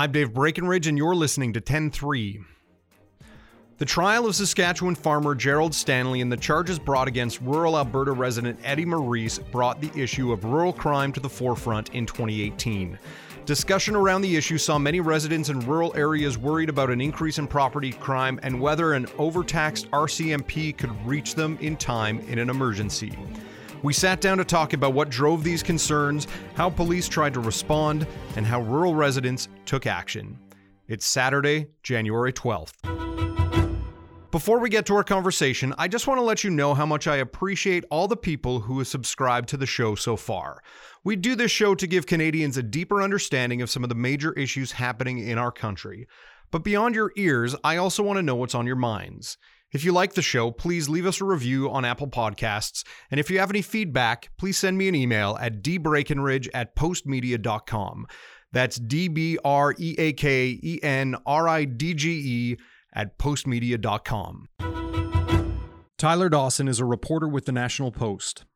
I'm Dave Breakenridge, and you're listening to 10 3. The trial of Saskatchewan farmer Gerald Stanley and the charges brought against rural Alberta resident Eddie Maurice brought the issue of rural crime to the forefront in 2018. Discussion around the issue saw many residents in rural areas worried about an increase in property crime and whether an overtaxed RCMP could reach them in time in an emergency. We sat down to talk about what drove these concerns, how police tried to respond, and how rural residents took action. It's Saturday, January 12th. Before we get to our conversation, I just want to let you know how much I appreciate all the people who have subscribed to the show so far. We do this show to give Canadians a deeper understanding of some of the major issues happening in our country. But beyond your ears, I also want to know what's on your minds. If you like the show, please leave us a review on Apple Podcasts. And if you have any feedback, please send me an email at dbreakenridge at postmedia.com. That's D B R E A K E N R I D G E at postmedia.com. Tyler Dawson is a reporter with the National Post.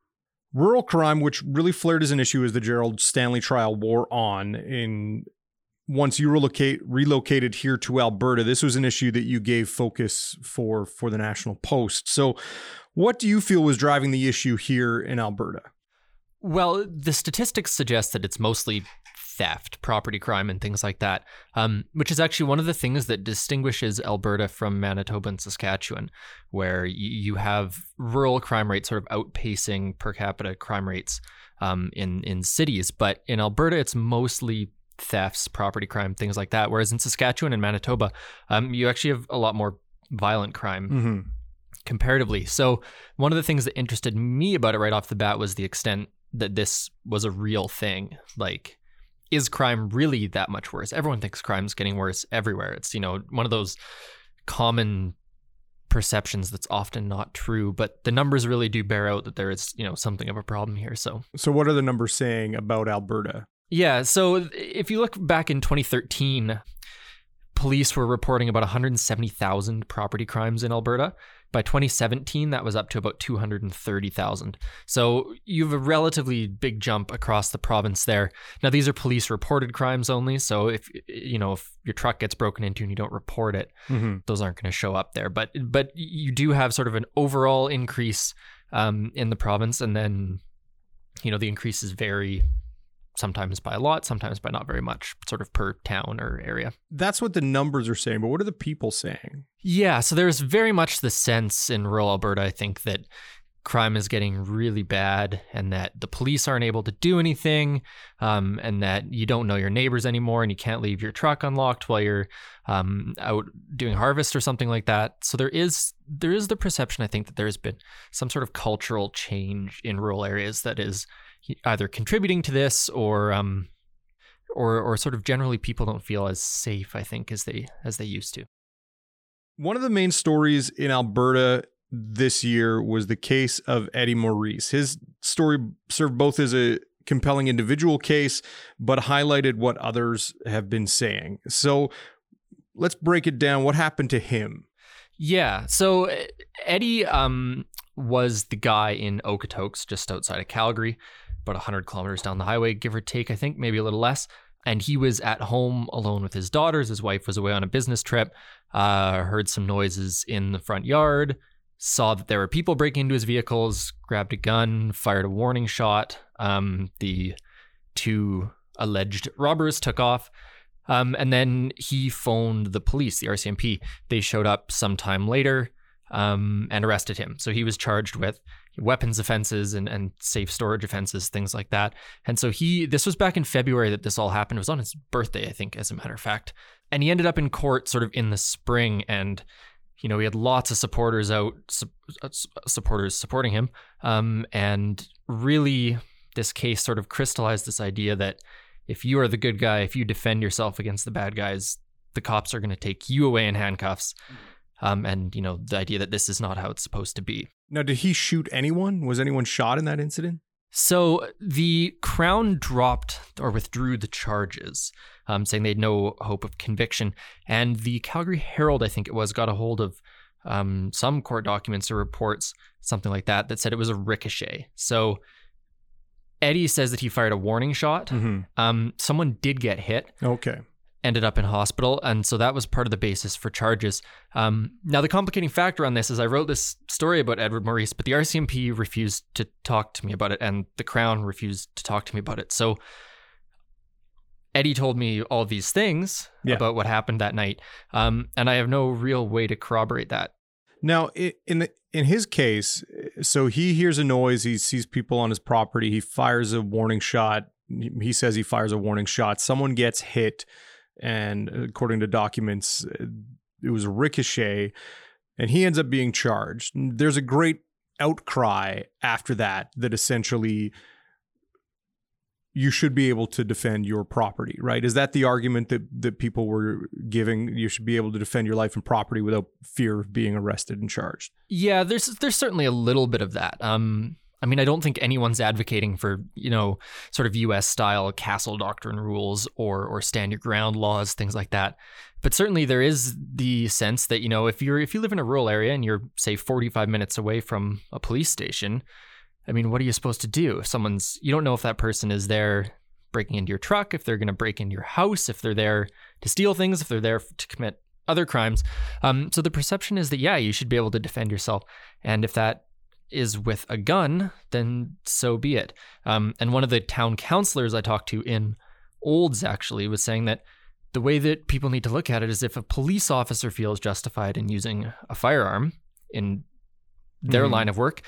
Rural crime, which really flared as an issue as the Gerald Stanley trial wore on in once you relocate relocated here to Alberta, this was an issue that you gave focus for for the National Post. So, what do you feel was driving the issue here in Alberta? Well, the statistics suggest that it's mostly theft, property crime, and things like that, um, which is actually one of the things that distinguishes Alberta from Manitoba and Saskatchewan, where you have rural crime rates sort of outpacing per capita crime rates um, in in cities. But in Alberta, it's mostly thefts, property crime, things like that. Whereas in Saskatchewan and Manitoba, um, you actually have a lot more violent crime. Mm-hmm. Comparatively. So, one of the things that interested me about it right off the bat was the extent that this was a real thing. Like, is crime really that much worse? Everyone thinks crime's getting worse everywhere. It's, you know, one of those common perceptions that's often not true, but the numbers really do bear out that there is, you know, something of a problem here. So, so what are the numbers saying about Alberta? Yeah. So if you look back in 2013, police were reporting about 170,000 property crimes in Alberta. By 2017, that was up to about 230,000. So you have a relatively big jump across the province there. Now these are police reported crimes only, so if you know if your truck gets broken into and you don't report it, mm-hmm. those aren't going to show up there. But but you do have sort of an overall increase um, in the province, and then you know the increases vary sometimes by a lot, sometimes by not very much, sort of per town or area. That's what the numbers are saying, but what are the people saying? Yeah, so there's very much the sense in rural Alberta, I think, that crime is getting really bad and that the police aren't able to do anything um, and that you don't know your neighbors anymore and you can't leave your truck unlocked while you're um, out doing harvest or something like that so there is there is the perception i think that there's been some sort of cultural change in rural areas that is either contributing to this or um, or or sort of generally people don't feel as safe I think as they as they used to. One of the main stories in Alberta this year was the case of Eddie Maurice. His story served both as a compelling individual case but highlighted what others have been saying. So let's break it down. What happened to him? Yeah. So Eddie um, was the guy in Okotoks, just outside of Calgary about 100 kilometers down the highway, give or take, I think, maybe a little less. And he was at home alone with his daughters. His wife was away on a business trip, uh, heard some noises in the front yard, saw that there were people breaking into his vehicles, grabbed a gun, fired a warning shot. Um, the two alleged robbers took off. Um, and then he phoned the police, the RCMP. They showed up sometime later um, and arrested him. So he was charged with weapons offenses and, and safe storage offenses, things like that. And so he, this was back in February that this all happened. It was on his birthday, I think, as a matter of fact. And he ended up in court sort of in the spring. And, you know, he had lots of supporters out, su- uh, supporters supporting him. Um, and really, this case sort of crystallized this idea that if you are the good guy, if you defend yourself against the bad guys, the cops are going to take you away in handcuffs. Um, and you know the idea that this is not how it's supposed to be. Now, did he shoot anyone? Was anyone shot in that incident? So the Crown dropped or withdrew the charges, um, saying they had no hope of conviction. And the Calgary Herald, I think it was, got a hold of um, some court documents or reports, something like that, that said it was a ricochet. So Eddie says that he fired a warning shot. Mm-hmm. Um, someone did get hit. Okay. Ended up in hospital. And so that was part of the basis for charges. Um, now, the complicating factor on this is I wrote this story about Edward Maurice, but the RCMP refused to talk to me about it, and the Crown refused to talk to me about it. So Eddie told me all these things Yeah. about what happened that night, um, and I have no real way to corroborate that. Now, in the, in his case, so he hears a noise, he sees people on his property, he fires a warning shot. He he says he fires a warning shot. Someone gets hit, and according to documents, it was ricochet, and he ends up being charged. There's a great outcry after that that essentially you should be able to defend your property, right? Is that the argument that that people were giving? You should be able to defend your life and property without fear of being arrested and charged. Yeah, there's there's certainly a little bit of that. Um, I mean, I don't think anyone's advocating for you know sort of U.S. style castle doctrine rules or or stand your ground laws, things like that. But certainly there is the sense that you know if you're if you live in a rural area and you're say 45 minutes away from a police station, I mean, what are you supposed to do? If someone's you don't know if that person is there breaking into your truck, if they're going to break into your house, if they're there to steal things, if they're there to commit other crimes. Um, so the perception is that yeah, you should be able to defend yourself, and if that is with a gun, then so be it. Um, and one of the town councilors I talked to in Olds actually was saying that the way that people need to look at it is if a police officer feels justified in using a firearm in their Mhm. line of work,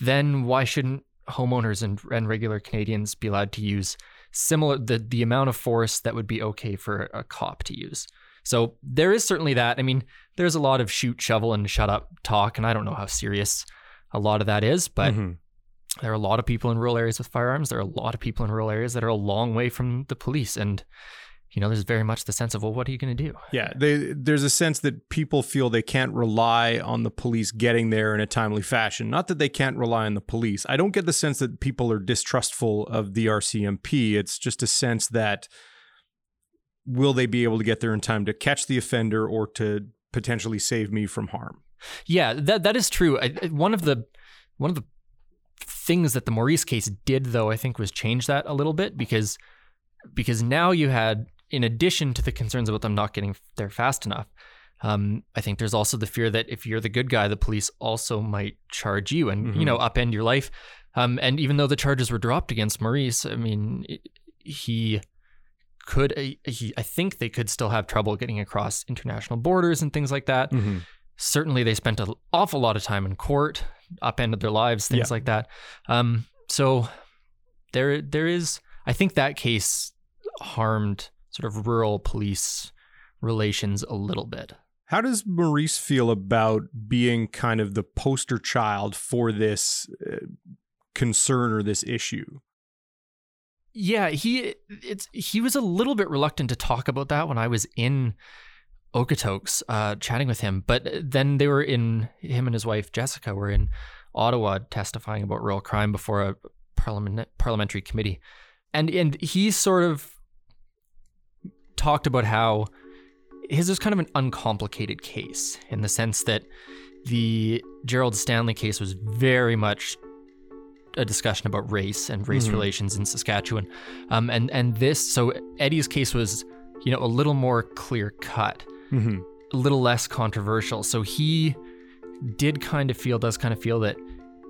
then why shouldn't homeowners and, and regular Canadians be allowed to use similar the the amount of force that would be okay for a cop to use? So there is certainly that. I mean, there's a lot of shoot, shovel, and shut up talk, and I don't know how serious a lot of that is, but Mhm. there are a lot of people in rural areas with firearms. There are a lot of people in rural areas that are a long way from the police, and you know, there's very much the sense of, well, what are you going to do? Yeah, they, there's a sense that people feel they can't rely on the police getting there in a timely fashion. Not that they can't rely on the police. I don't get the sense that people are distrustful of the RCMP. It's just a sense that will they be able to get there in time to catch the offender or to potentially save me from harm? Yeah, that that is true. I, one of the one of the things that the Maurice case did, though, I think, was change that a little bit because because now you had, in addition to the concerns about them not getting there fast enough, um, I think there's also the fear that if you're the good guy, the police also might charge you and you Mhm. know upend your life. Um, and even though the charges were dropped against Maurice, I mean, he could he, I think they could still have trouble getting across international borders and things like that Mm-hmm. Certainly they spent an awful lot of time in court, upended their lives, things Yeah. like that. Um, so there, there is. I think that case harmed sort of rural police relations a little bit. How does Maurice feel about being kind of the poster child for this uh, concern or this issue? Yeah, he it's he was a little bit reluctant to talk about that when I was in Okotoks uh, chatting with him, but then they were in him and his wife Jessica were in Ottawa testifying about rural crime before a parliament parliamentary committee, and and he sort of talked about how his was kind of an uncomplicated case in the sense that the Gerald Stanley case was very much a discussion about race and race Mhm. relations in Saskatchewan. Um, and and this so Eddie's case was, you know, a little more clear cut, Mm-hmm. a little less controversial. So he did kind of feel does kind of feel that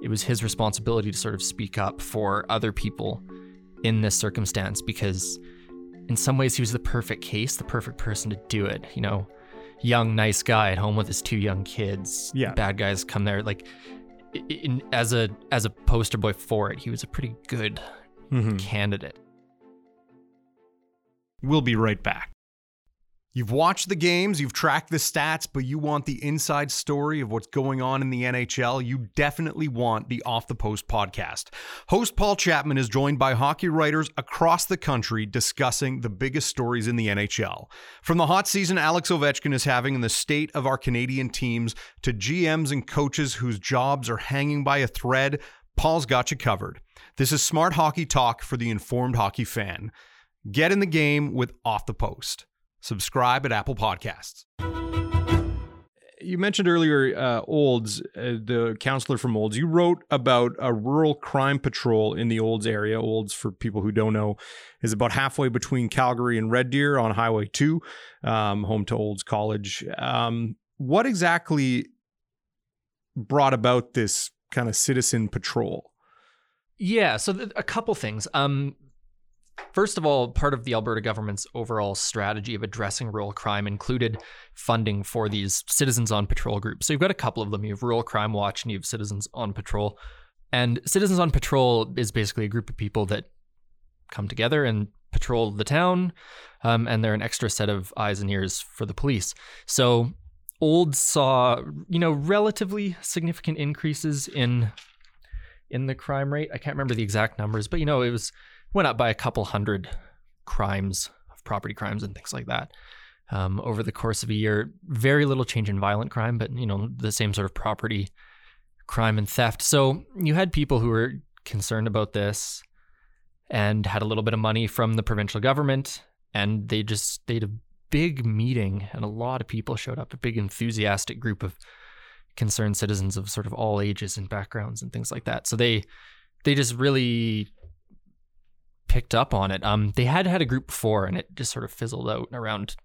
it was his responsibility to sort of speak up for other people in this circumstance because in some ways he was the perfect case, the perfect person to do it, you know. Young, nice guy at home with his two young kids. Yeah. Bad guys come there like in, as a as a poster boy for it, he was a pretty good Mm-hmm. candidate. We'll be right back. You've watched the games, you've tracked the stats, but you want the inside story of what's going on in the NHL, you definitely want the Off the Post podcast. Host Paul Chapman is joined by hockey writers across the country discussing the biggest stories in the NHL. From the hot season Alex Ovechkin is having in the state of our Canadian teams to GMs and coaches whose jobs are hanging by a thread, Paul's got you covered. This is smart hockey talk for the informed hockey fan. Get in the game with Off the Post. Subscribe at Apple Podcasts. you mentioned earlier uh, Olds, uh, the counselor from Olds. You wrote about a rural crime patrol in the Olds area. Olds, for people who don't know, is about halfway between Calgary and Red Deer on Highway 2, um, home to Olds College. Um, what exactly brought about this kind of citizen patrol? Yeah, so th- a couple things. Um, First of all, part of the Alberta government's overall strategy of addressing rural crime included funding for these citizens on patrol groups. So you've got a couple of them. You have Rural Crime Watch and you have Citizens on Patrol. And Citizens on Patrol is basically a group of people that come together and patrol the town, um, and they're an extra set of eyes and ears for the police. So Olds saw, you know, relatively significant increases in in the crime rate. I can't remember the exact numbers, but you know, it was went up by a couple hundred crimes of property crimes and things like that um, over the course of a year. Very little change in violent crime, but you know the same sort of property crime and theft. So you had people who were concerned about this and had a little bit of money from the provincial government, and they just they had a big meeting, and a lot of people showed up. A big enthusiastic group of concerned citizens of sort of all ages and backgrounds and things like that. So they they just really picked up on it. Um, they had had a group before, and it just sort of fizzled out around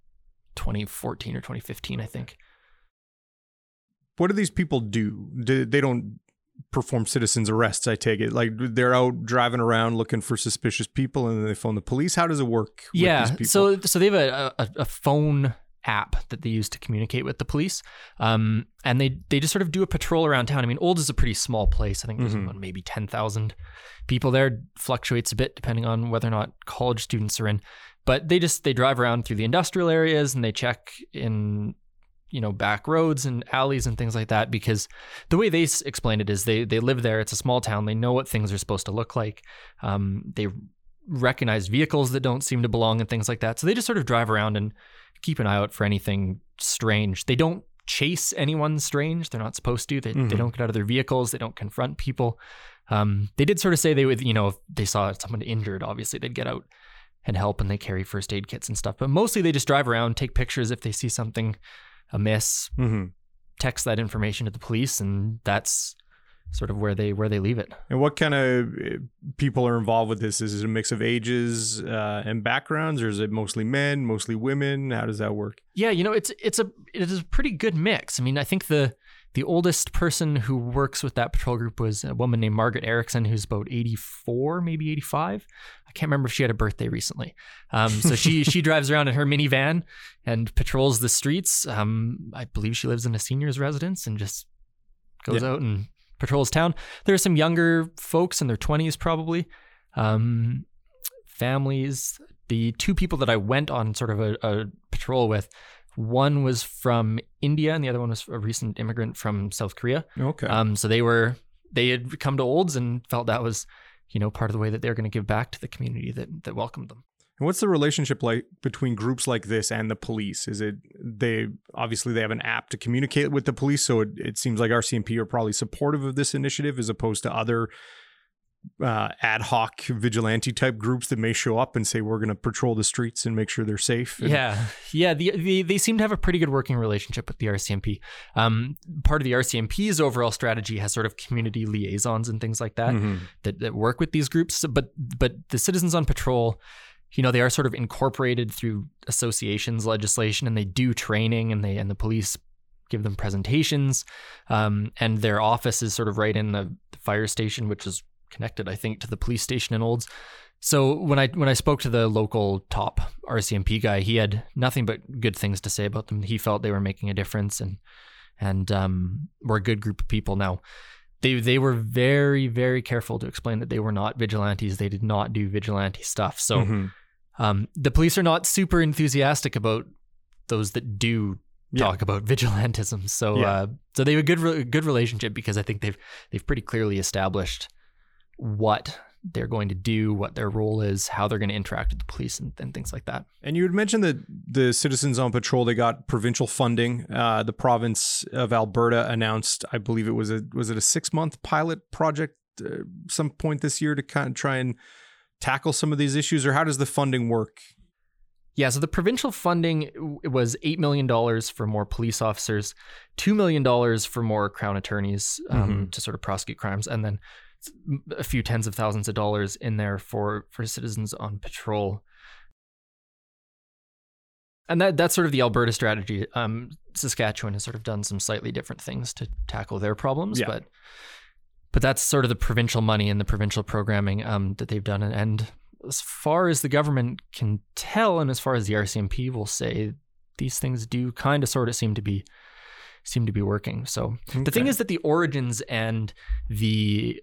2014 or 2015, I think. What do these people do? do they don't perform citizens arrests. I take it like they're out driving around looking for suspicious people, and then they phone the police. How does it work? yeah, so so they have a, a, a phone app that they use to communicate with the police. Um, and they they just sort of do a patrol around town. I mean, Old is a pretty small place. I think there's mm-hmm. maybe ten thousand people there. Fluctuates a bit depending on whether or not college students are in. But they just they drive around through the industrial areas and they check in you know back roads and alleys and things like that because the way they explain it is they they live there it's a small town they know what things are supposed to look like um, they recognize vehicles that don't seem to belong and things like that so they just sort of drive around and keep an eye out for anything strange. They don't chase anyone strange. They're not supposed to. They, mm-hmm. they don't get out of their vehicles. They don't confront people. Um, they did sort of say they would, you know, if they saw someone injured, obviously they'd get out and help and they carry first aid kits and stuff. But mostly they just drive around, take pictures if they see something amiss, mm-hmm. text that information to the police, and that's sort of where they where they leave it. And what kind of eh, people are involved with this? Is it a mix of ages uh, and backgrounds, or is it mostly men, mostly women? How does that work? Yeah, you know, it's it's a it is a pretty good mix. I mean, I think the the oldest person who works with that patrol group was a woman named Margaret Erickson, who's about 84, maybe 85. I can't remember if she had a birthday recently. Um, so she she drives around in her minivan and patrols the streets. Um, I believe she lives in a seniors residence and just goes yeah. out and patrols town. There are some younger folks in their 20s, probably, um, families. The two people that I went on sort of a, a patrol with, one was from India and the other one was a recent immigrant from South Korea. Okay. Um, so they were they had come to Olds and felt that was you know part of the way that they're going to give back to the community that that welcomed them. And what's the relationship like between groups like this and the police? Is it they obviously they have an app to communicate with the police, so it, it seems like RCMP are probably supportive of this initiative as opposed to other uh, ad hoc vigilante type groups that may show up and say we're going to patrol the streets and make sure they're safe. And- yeah, yeah. The, the, they seem to have a pretty good working relationship with the RCMP. Um, part of the RCMP's overall strategy has sort of community liaisons and things like that mm-hmm. that, that work with these groups. But but the citizens on patrol you know they are sort of incorporated through associations legislation and they do training and they and the police give them presentations. Um, and their office is sort of right in the, fire station which is connected i think to the police station in olds. So when i when i spoke to the local top rcmp guy he had nothing but good things to say about them. He felt they were making a difference and and um, were a good group of people. Now they they were very very careful to explain that they were not vigilantes. They did not do vigilante stuff. So mm-hmm um, the police are not super enthusiastic about those that do talk yeah. about vigilantism. So, yeah. uh, so they have a good re- good relationship because I think they've they've pretty clearly established what they're going to do, what their role is, how they're going to interact with the police, and, and things like that. And you had mentioned that the Citizens on Patrol they got provincial funding. Uh, the province of Alberta announced, I believe it was a was it a six month pilot project, uh, some point this year to kind of try and tackle some of these issues, or how does the funding work? Yeah, so the provincial funding was $8 million for more police officers, $2 million for more crown attorneys um, Mhm. to sort of prosecute crimes, and then a few tens of thousands of dollars in there for, for citizens on patrol. And that that's sort of the Alberta strategy. Um, Saskatchewan has sort of done some slightly different things to tackle their problems, Yeah. but but that's sort of the provincial money and the provincial programming um, that they've done. And, as far as the government can tell, and as far as the RCMP will say, these things do kind of sort of seem to be seem to be working. So the thing is that the origins and the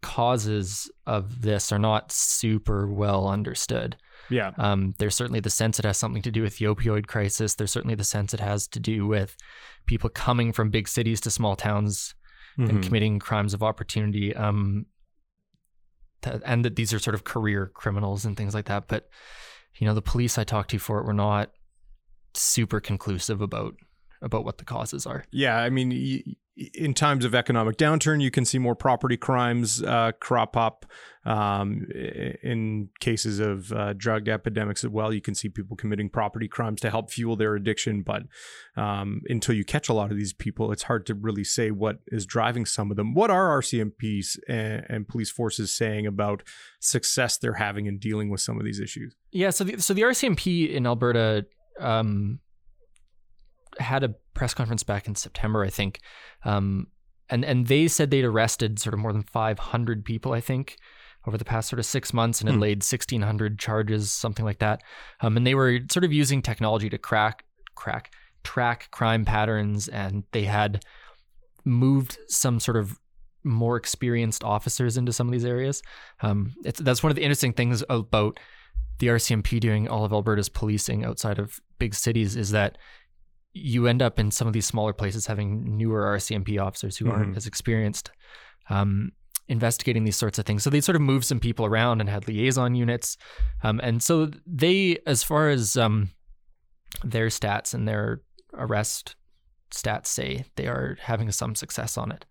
causes of this are not super well understood. Yeah. Um, there's certainly the sense it has something to do with the opioid crisis. There's certainly the sense it has to do with people coming from big cities to small towns and Mhm. committing crimes of opportunity. Um, th- and that these are sort of career criminals and things like that. But you know, the police I talked to for it were not super conclusive about about what the causes are. Yeah, I mean, y- in times of economic downturn, you can see more property crimes uh, crop up. Um, in cases of uh, drug epidemics as well, you can see people committing property crimes to help fuel their addiction. But um, until you catch a lot of these people, it's hard to really say what is driving some of them. What are RCMPs and, and police forces saying about success they're having in dealing with some of these issues? Yeah, so the so the RCMP in Alberta um, had a press conference back in September, I think, um, and and they said they'd arrested sort of more than 500 people, I think, over the past sort of six months, and had Hmm. laid 1,600 charges, something like that. Um, and they were sort of using technology to crack crack track crime patterns, and they had moved some sort of more experienced officers into some of these areas. Um, it's, that's one of the interesting things about the RCMP doing all of Alberta's policing outside of big cities is that you end up in some of these smaller places having newer RCMP officers who aren't Mhm. as experienced um, investigating these sorts of things. So they sort of moved some people around and had liaison units. Um, and so they, as far as um, their stats and their arrest stats say, they are having some success on it.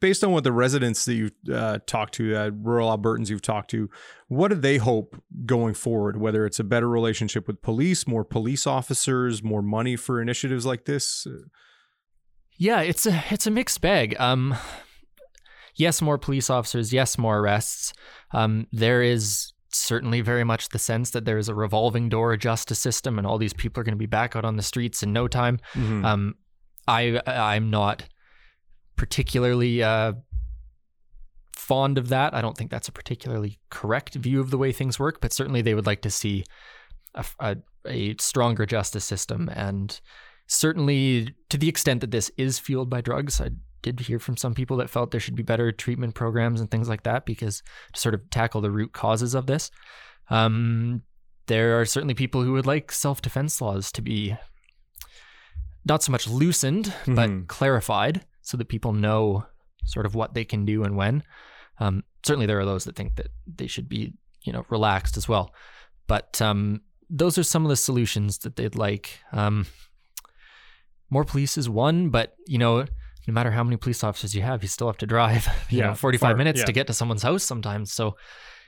Based on what the residents that you've uh, talked to, uh, rural Albertans you've talked to, what do they hope going forward? Whether it's a better relationship with police, more police officers, more money for initiatives like this. Yeah, it's a it's a mixed bag. Um, yes, more police officers. Yes, more arrests. Um, there is certainly very much the sense that there is a revolving door justice system, and all these people are going to be back out on the streets in no time. Mhm. Um, I I'm not particularly uh, fond of that. I don't think that's a particularly correct view of the way things work, but certainly they would like to see a, a, a stronger justice system, and certainly to the extent that this is fueled by drugs. I did hear from some people that felt there should be better treatment programs and things like that because to sort of tackle the root causes of this. Um, there are certainly people who would like self defense laws to be not so much loosened, but Mhm. clarified so that people know sort of what they can do and when. Um, certainly, there are those that think that they should be, you know, relaxed as well. But um, those are some of the solutions that they'd like. Um, more police is one, but you know, no matter how many police officers you have, you still have to drive, you Yeah, know, 45 far- minutes yeah. to get to someone's house sometimes. So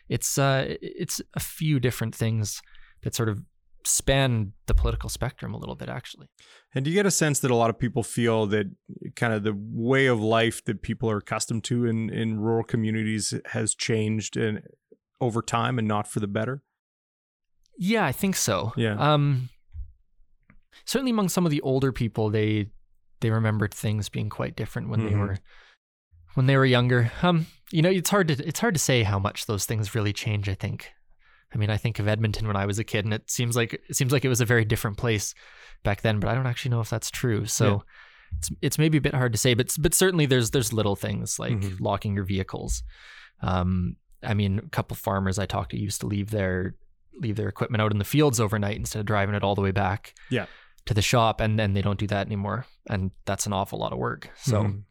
it's uh, it's a few different things that sort of span the political spectrum a little bit, actually. And do you get a sense that a lot of people feel that kind of the way of life that people are accustomed to in, in rural communities has changed and over time and not for the better? Yeah, I think so. Yeah. Um, certainly among some of the older people, they they remembered things being quite different when they Mhm. were when they were younger. Um, you know, it's hard to it's hard to say how much those things really change. I think. I mean, I think of Edmonton when I was a kid, and it seems like it seems like it was a very different place back then. But I don't actually know if that's true. So. Yeah. It's, it's maybe a bit hard to say, but but certainly there's there's little things like Mhm. locking your vehicles. Um, I mean, a couple farmers I talked to used to leave their leave their equipment out in the fields overnight instead of driving it all the way back Yeah. to the shop and then they don't do that anymore and that's an awful lot of work so Mhm.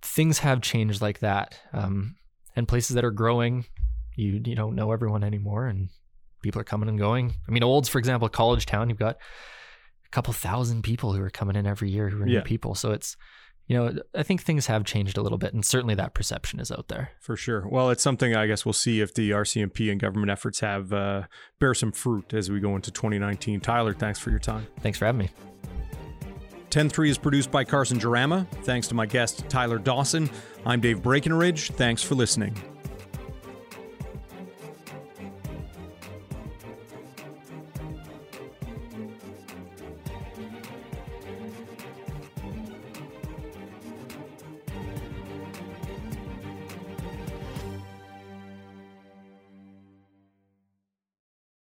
things have changed like that um, and places that are growing you you don't know everyone anymore and people are coming and going i mean olds for example college town you've got a couple thousand people who are coming in every year who are Yeah. new people so it's you know, I think things have changed a little bit, and certainly that perception is out there. For sure. Well, it's something I guess we'll see if the RCMP and government efforts have uh, bear some fruit as we go into 2019. Tyler, thanks for your time. Thanks for having me. 10-3 is produced by Carson Jerema. Thanks to my guest, Tyler Dawson. I'm Dave Breakenridge. Thanks for listening.